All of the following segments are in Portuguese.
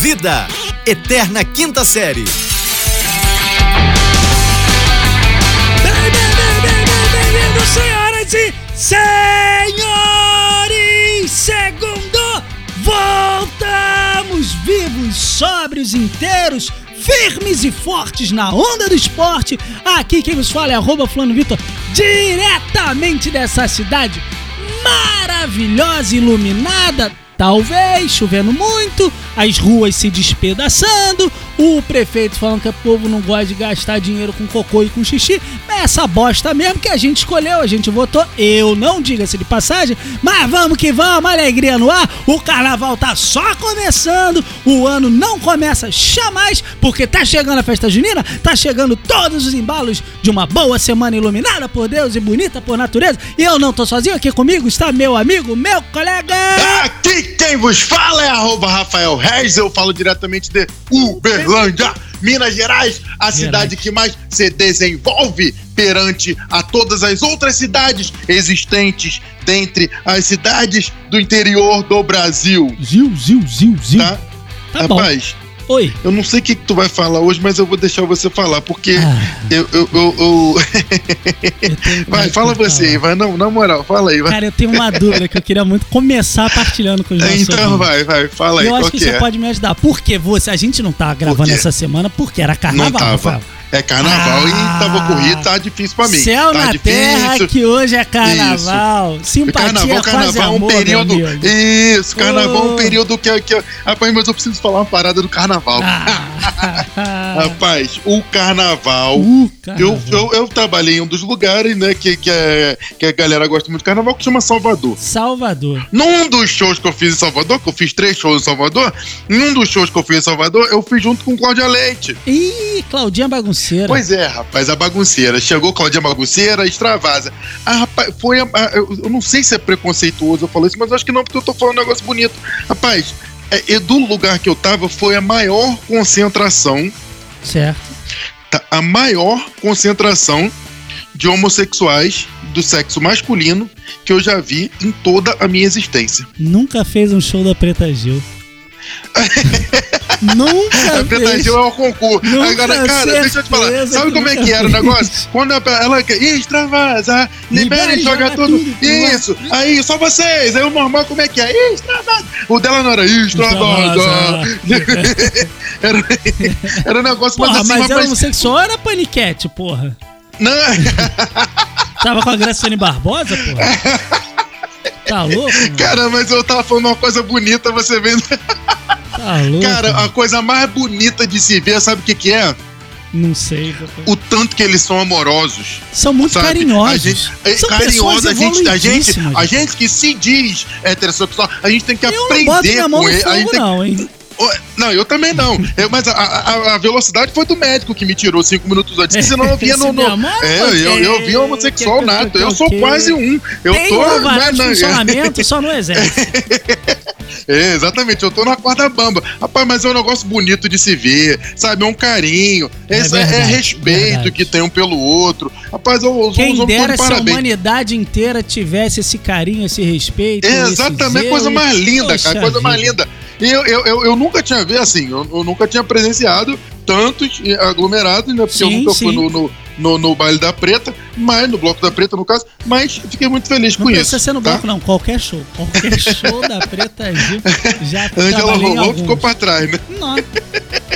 Vida, Eterna Quinta Série. Bem, bem, bem, bem, bem, bem-vindos, senhoras e senhores! Segundo, voltamos vivos, sóbrios, inteiros, firmes e fortes na onda do esporte. Aqui quem nos fala é arroba Flano Vitor, diretamente dessa cidade maravilhosa, iluminada, talvez chovendo muito, as ruas se despedaçando, o prefeito falando que o povo não gosta de gastar dinheiro com cocô e com xixi. Essa bosta mesmo que a gente escolheu, a gente votou. Eu não diga-se de passagem, mas vamos que vamos, alegria no ar. O carnaval tá só começando, o ano não começa jamais, porque tá chegando a festa junina, tá chegando todos os embalos de uma boa semana iluminada por Deus e bonita por natureza. E eu não tô sozinho, aqui comigo está meu amigo, meu colega. Aqui quem vos fala é arroba Rafael Reis, eu falo diretamente de Uberlândia, Minas Gerais, a cidade que mais se desenvolve perante a todas as outras cidades existentes dentre as cidades do interior do Brasil. Zil, zil, zil, zil. Tá? Tá bom. Rapaz, Oi. eu não sei o que, que tu vai falar hoje, mas eu vou deixar você falar, porque Ah. eu. eu, eu- eu- vai, fala você aí, vai, não, na moral, fala aí, vai. Cara, eu tenho uma dúvida que eu queria muito começar partilhando com os nossos Então ouvintes. vai, vai, fala aí, eu acho que que você é? pode me ajudar. Por que você? A gente não tá gravando essa semana porque era carnaval. Rafael. É carnaval Ah. e tava corrido, tá difícil pra mim. Céu tá na difícil. terra que hoje é carnaval. Simpatia Carnaval, é carnaval é um amor, período. Isso, carnaval é Oh. um período que, que. Rapaz, mas eu preciso falar uma parada do carnaval. Ah. Rapaz, o carnaval. Uh, Eu, carnaval. eu, eu trabalhei em um dos lugares, né, que, que, é, que a galera gosta muito de carnaval, que chama Salvador. Salvador. Num dos shows que eu fiz em Salvador, que eu fiz três shows em Salvador, num dos shows que eu fiz em Salvador, eu fiz junto com Cláudia Leite. Ih, Claudinha Bagunceira. Pois é, rapaz, a bagunceira. Chegou Claudinha Bagunceira, extravasa. Ah, rapaz, foi. a- a- eu, eu não sei se é preconceituoso eu falo isso, mas eu acho que não, porque eu tô falando um negócio bonito. Rapaz, e do lugar que eu tava foi a maior concentração, Certo. tá? a maior concentração de homossexuais do sexo masculino que eu já vi em toda a minha existência. Nunca fez um show da Preta Gil. Nunca A. Gil é o concurso. Nunca, Agora, cara, deixa eu te falar. Sabe como é que era o negócio? Quando a- ela quer extravasa, libera e joga tudo. tudo. Isso. Aí, só vocês. Aí o normal, como é que é? Extravasa. O dela não era extravasa. Era, era um negócio, Porra, mas assim, mas era rapaz, homossexual ou era paniquete, porra? não, Tava com a Graciane Barbosa, porra? Tá louco? mano? cara, mas eu tava falando uma coisa bonita, você vendo. Tá? Cara, a coisa mais bonita de se ver, sabe o que que é? Não sei. rapaz. O tanto que eles são amorosos. São muito sabe? carinhosos. A gente, é São carinhoso, a gente, a gente, a gente que se diz heterossexual, a gente tem que Eu não aprender minha mão com ele. A gente fogo, tem- não, hein? Não, eu também não. Eu- mas a, a- a velocidade foi do médico que me tirou cinco minutos antes. que Senão eu via no. no- é, eu, eu vi homossexual nato. Eu sou quase um. Eu Tem tô. um né, funcionamento só no exército. É, exatamente, eu tô na corda bamba. Rapaz, mas é um negócio bonito de se ver, sabe? É um carinho. É É, é verdade, respeito verdade. que tem um pelo outro. Rapaz, eu, eu, Quem eu, eu, dera se a parabéns. humanidade inteira tivesse esse carinho, esse respeito. É, exatamente, coisa mais linda, Poxa cara, coisa mais vida. linda. E eu, eu, eu, eu nunca tinha visto assim, eu, eu nunca tinha presenciado tantos eh, aglomerados, né? Porque Sim, eu nunca sim. fui no, no, no, no baile da preta, mas no bloco da preta, no caso, mas fiquei muito feliz Não com precisa isso. ser no tá? bloco, não. Qualquer show. Qualquer show da Preta Gil. Já Angela Rolou ficou pra trás, né? Nossa.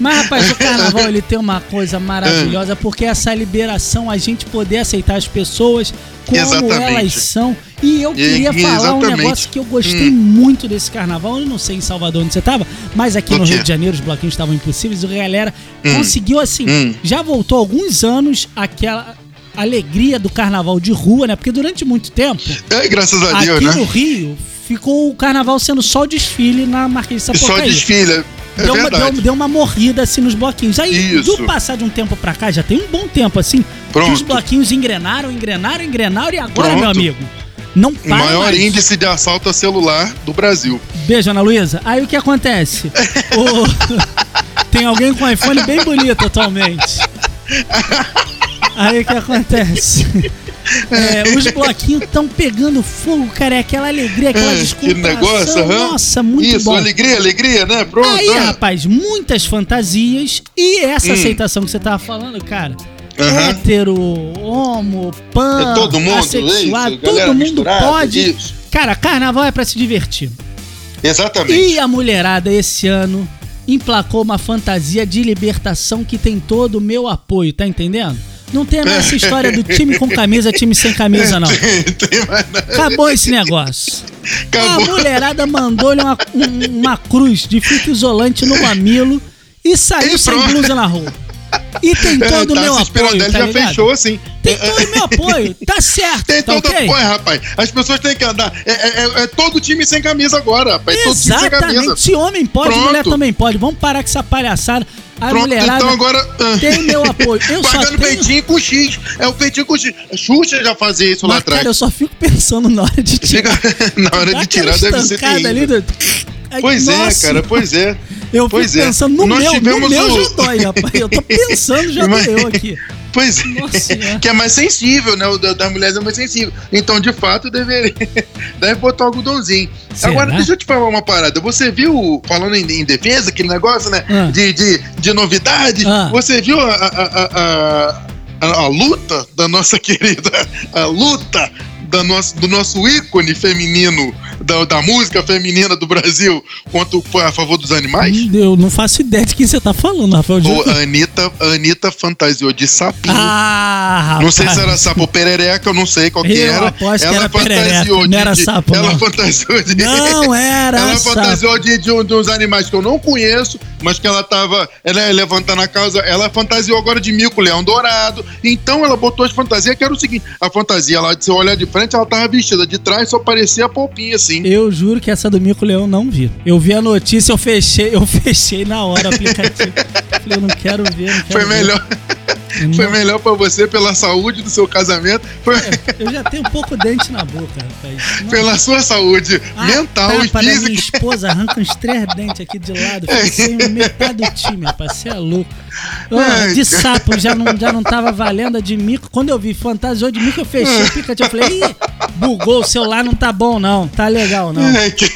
Mas, rapaz, o carnaval ele tem uma coisa maravilhosa, porque essa liberação, a gente poder aceitar as pessoas como Exatamente. elas são. E eu queria e falar um negócio que eu gostei Hum. muito desse carnaval. Eu não sei em Salvador onde você tava, mas aqui no quê? Rio de Janeiro os bloquinhos estavam impossíveis. E a galera Hum. conseguiu, assim, Hum. já voltou alguns anos aquela alegria do carnaval de rua, né? Porque durante muito tempo, É, graças a Deus, aqui né? no Rio, ficou o carnaval sendo só o desfile na Marquês de Só Sapucaí desfile. É deu, uma, deu, deu uma morrida assim nos bloquinhos. Aí, Isso. do passar de um tempo pra cá, já tem um bom tempo assim, que os Pronto. bloquinhos engrenaram, engrenaram, engrenaram e agora, Pronto. meu amigo, não O para maior mais. índice de assalto a celular do Brasil. Beijo, Ana Luísa. Aí o que acontece? O- Tem alguém com um iPhone bem bonito atualmente. Aí o que acontece? É, os bloquinhos estão pegando fogo, cara. É aquela alegria, aquela É, que descontração. negócio, aham. Nossa, muito Isso, bom. alegria, alegria, né? Pronto. Aí, ah. rapaz, muitas fantasias e essa Hum. aceitação que você tava falando, cara. Aham. Hétero, homo, pan, É todo mundo, assexuado, isso, todo mundo pode. isso. Cara, carnaval é pra se divertir. Exatamente. E a mulherada esse ano emplacou uma fantasia de libertação que tem todo o meu apoio, tá entendendo? Não tem mais essa história do time com camisa, time sem camisa, não. Tem mais nada. Acabou esse negócio. Acabou. A mulherada mandou-lhe uma, um- uma cruz de fita isolante no mamilo e saiu E sem blusa na rua. E tem todo o tá, meu esse apoio, tá já ligado? fechou assim. Tem todo o meu apoio, tá certo, Tem tá todo ok? apoio, rapaz. As pessoas têm que andar. É, é- é- é todo time sem camisa agora, rapaz. É todo time sem camisa. Exatamente, se homem pode, Pronto. mulher também pode. Vamos parar com essa palhaçada. A Pronto, mulherada então agora. ah, tem meu apoio. Eu só Pagando tenho... peitinho com X. É o peitinho com X. Xuxa já fazia isso lá Mas, atrás. cara, eu só fico pensando na hora de tirar. Na hora Dá de tirar deve ser ali do... Ai, Pois nossa, é, cara, pois é. Eu fico Pois é. pensando no Nós meu, no tivemos meu o- já dói, rapaz. Eu tô pensando, já Mas- doeu aqui. Pois é. Nossa Senhora. Que é mais sensível, né? O da- das mulheres é mais sensível. Então, de fato, deveria. Deve botar um algodãozinho. Será? Agora, deixa eu te falar uma parada. Você viu, falando em, em defesa, aquele negócio, né? Ah. De, de, de novidades. Ah. Você viu a, a, a, a, a- a luta da nossa querida. A luta da nosso, do nosso ícone feminino, da, da música feminina do Brasil, contra o, a favor dos animais? Eu não faço ideia de quem você tá falando, Rafael. Juro. a Anitta, Anitta fantasiou de sapinho. Ah, rapaz. Não sei se era sapo perereca, eu não sei qual que Eu era. aposto que ela era perereca, fantasiou não de, era de- sapo, Ela não. fantasiou de. Não era Ela sapo. fantasiou de, de, um- de uns animais que eu não conheço, mas que ela tava ela levantando a causa. Ela fantasiou agora de mico, leão dourado. Então ela botou as fantasias que era o seguinte: a fantasia lá, de você olhar de frente, ela tava vestida de trás, só parecia a polpinha assim. Eu juro que essa do Mico Leão não vi. Eu vi a notícia, eu fechei, eu fechei na hora o aplicativo. Falei, eu não quero ver, não quero Foi ver. melhor, Eu foi não- melhor pra você pela saúde do seu casamento, foi Eu já tenho um pouco dente na boca, rapaz. Não- pela sua saúde Ah, mental e da minha física. esposa arranca uns três dentes aqui de lado. Fiquei sem metade do time, rapaz. Você é louco. Ai, de sapo já não, já não tava valendo a de mico. Quando eu vi fantasiou de mico, eu fechei o picante. Eu falei, ih, bugou, o celular não tá bom, não. Tá legal, não. É, que-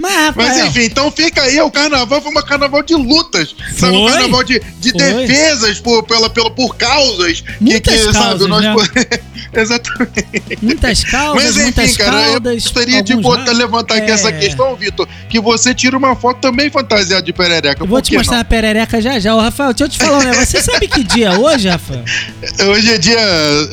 Mas, Mas enfim, então fica aí, o carnaval foi um carnaval de lutas, sabe? Um Foi. carnaval de, de Foi. defesas por, pela, pela, por causas. que- Muitas que, causas, né? Exatamente. muitas causas, Mas enfim, muitas cara, eu gostaria de botar, levantar aqui É. essa questão, Vitor, que você tira uma foto também fantasiada de perereca. Eu vou te que mostrar não? a perereca já já. Ô, Rafael, deixa eu te falar um negócio. Você sabe que dia é hoje, Rafael? Hoje é dia,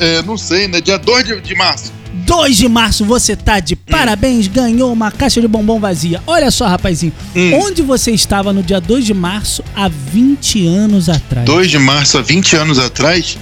é, não sei, né? Dia 2 de, de março. 2 de março você tá de parabéns, ganhou uma caixa de bombom vazia. Olha só, rapazinho, Hum. onde você estava no dia 2 de março há 20 anos atrás? 2 de março, há 20 anos atrás?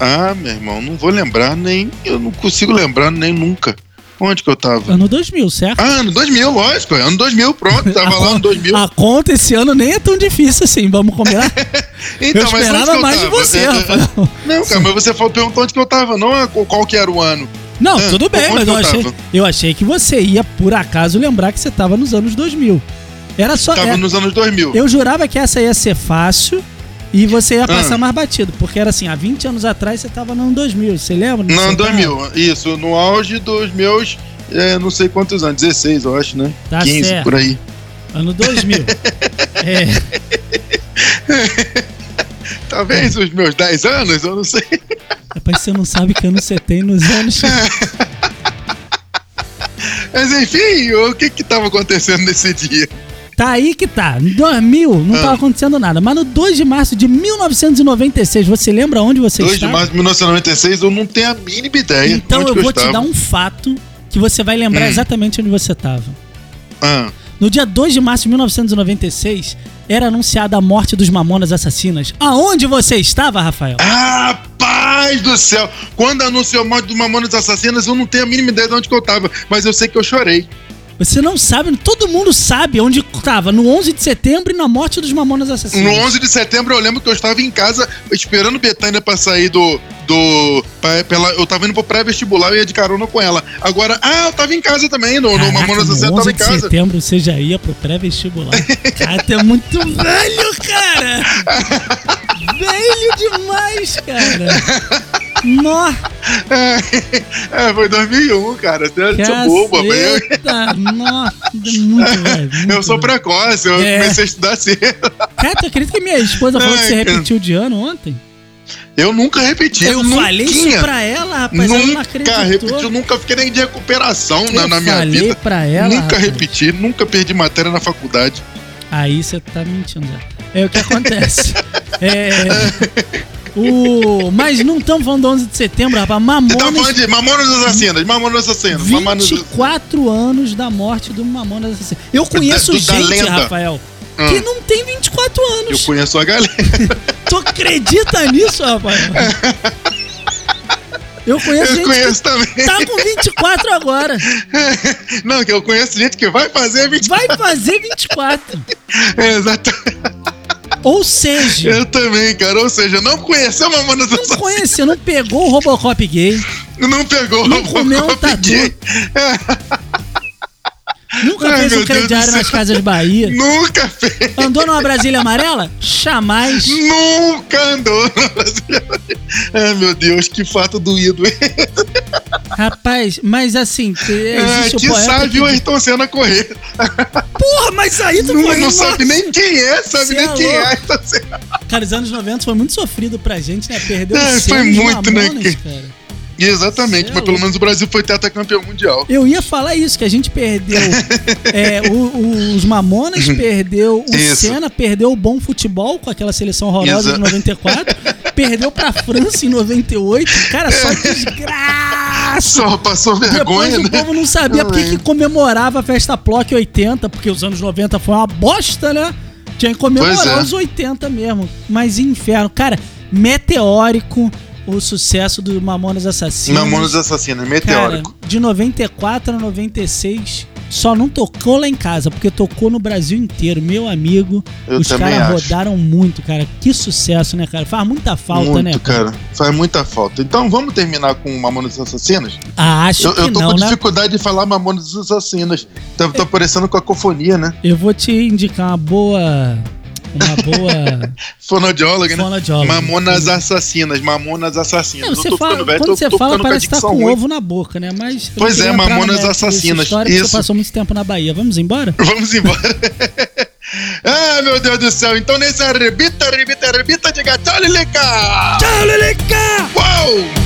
Ah, meu irmão, não vou lembrar nem. Eu não consigo lembrar nem nunca. Onde que eu tava? Ano 2000, certo? Ah, ano 2000, lógico. é Ano 2000, pronto. Tava lá no 2000. A conta esse ano nem é tão difícil assim, vamos combinar? Então, eu mas onde esperava que eu mais de você, É, é, Rafael. Não, cara, mas você falou, perguntou onde que eu tava, não qual que era o ano. Não, Ah, tudo bem, mas eu eu achei, eu achei que você ia, por acaso, lembrar que você tava nos anos 2000. Era só. Tava é- nos anos 2000. Eu jurava que essa ia ser fácil e você ia passar Ah. mais batido. Porque era assim, há 20 anos atrás você tava no ano 2000. Você lembra? No ano tava- 2000, isso, no auge dos meus, é, não sei quantos anos, 16, eu acho, né? Tá 15, certo. por aí. Ano 2000. é. Talvez os meus 10 anos, eu não sei. Rapaz, você não sabe que ano você tem nos anos. Mas enfim, o que que tava acontecendo nesse dia? Tá aí que tá. Em 2000 não Ah. tava acontecendo nada. Mas no 2 de março de 1996, você lembra onde você 2 de estava? março de 1996, eu não tenho a mínima ideia. Então eu que vou te estava. dar um fato que você vai lembrar Hum. exatamente onde você tava. Ah, No dia 2 de março de 1996, era anunciada a morte dos Mamonas Assassinas. Aonde você estava, Rafael? Ah, paz do céu! Quando anunciou a morte dos Mamonas Assassinas, eu não tenho a mínima ideia de onde que eu tava, mas eu sei que eu chorei. Você não sabe, todo mundo sabe onde estava. No 11 de setembro e na morte dos Mamonas Assassinas. No 11 de setembro eu lembro que eu estava em casa esperando Betânia pra sair do. do pra- pela, eu tava indo pro pré-vestibular e ia de carona com ela. Agora, ah, eu tava em casa também, no, no Caraca, Mamonas no Assassinas eu 11 tava em de casa. setembro você já ia pro pré-vestibular. Cara, tu é muito velho, cara! Velho demais, cara. Nó. É, foi 2001, cara. Você é boba, velho. Nossa, muito velho. Eu sou velho. precoce, eu É. comecei a estudar cedo. Cara, tu acredita que minha esposa falou que Ai, você cara. repetiu de ano ontem? Eu nunca repeti. Eu nunca, falei isso pra ela, rapaz. ela não Nunca acreditou. repeti, eu nunca fiquei nem de recuperação na, Eu na minha falei vida. pra ela. nunca rapaz. repeti, nunca perdi matéria na faculdade. Aí você tá mentindo já. É o que acontece. é. O... Mas não estamos falando do 11 de setembro, rapaz. Você tá Mamonas. falando de Mamonas Assassinas, Mamonas Assassinas, Mamonas 24 anos da morte do Mamonas Assassinas. Eu conheço Da- gente, lenda. Rafael, Ah. que não tem 24 Eu anos. conheço a galera. Tu acredita nisso, Rafael? Eu conheço Eu gente conheço também. que tá com 24 agora. Não, que eu conheço gente que vai fazer 20 Vai fazer 24. É, Exatamente. Ou seja, Eu também, cara. Ou seja, não conheceu Mamonas não Assassinas. conheceu, não pegou o Robocop gay. Não pegou Não o comeu um Robocop tatu. gay. Nunca Ai, fez um crediário nas casas Bahia. Nunca fez. Andou numa Brasília amarela? Jamais. Nunca andou no Brasil. Ai, meu Deus, que fato doído. Rapaz, mas assim, É, existe que o poeta sabe que... o Ayrton Senna correr. Porra, mas aí tu Não, foi... não sabe nem quem é, sabe Cê nem é quem é. Ayrton Senna. Cara, os anos 90 foi muito sofrido pra gente, né? Perdeu É, os foi muito, né, Mamonas, que- cara. Exatamente, é mas pelo menos o Brasil foi tetracampeão mundial. Eu ia falar isso, que a gente perdeu é, o- o- os Mamonas, perdeu o Uhum. Isso. Senna, perdeu o bom futebol com aquela seleção horrorosa Exa- de 94, perdeu pra França em 98. Cara, só desgraça! Só passou Depois vergonha, o né? povo não sabia porque que comemorava a festa Plock 80, porque os anos 90 foi uma bosta, né? Tinha que comemorar é. os 80 mesmo. Mas inferno. Cara, meteórico o sucesso do Mamonas Assassinos. Mamonas Assassinas, Cara, meteórico. de 94 a 96, só não tocou lá em casa, porque tocou no Brasil inteiro. Meu amigo, Eu os caras rodaram muito, cara. Que sucesso, né, cara? Faz muita falta, Muito, né? cara. Faz muita falta. Então vamos terminar com Mamonas Assassinas? Ah, acho Eu, que eu tô não, com né? dificuldade de falar Mamonas Assassinas. Tá, tá parecendo cacofonia, né? Eu vou te indicar uma boa. Uma boa. Fonoaudióloga, né? Fonoaudióloga. Mamonas Assassinas, Mamonas Assassinas. Não, você fala, velho, quando você tô fala, parece que tá com ruim. ovo na boca, né? Mas. Pois é, Mamonas Assassinas. História Isso. você passou muito tempo na Bahia. Vamos embora? Vamos embora. ah, meu Deus do céu. Então nesse arrebita, arrebita, arrebita, diga tchau, Lilica! Tchau, Leleca! Uau!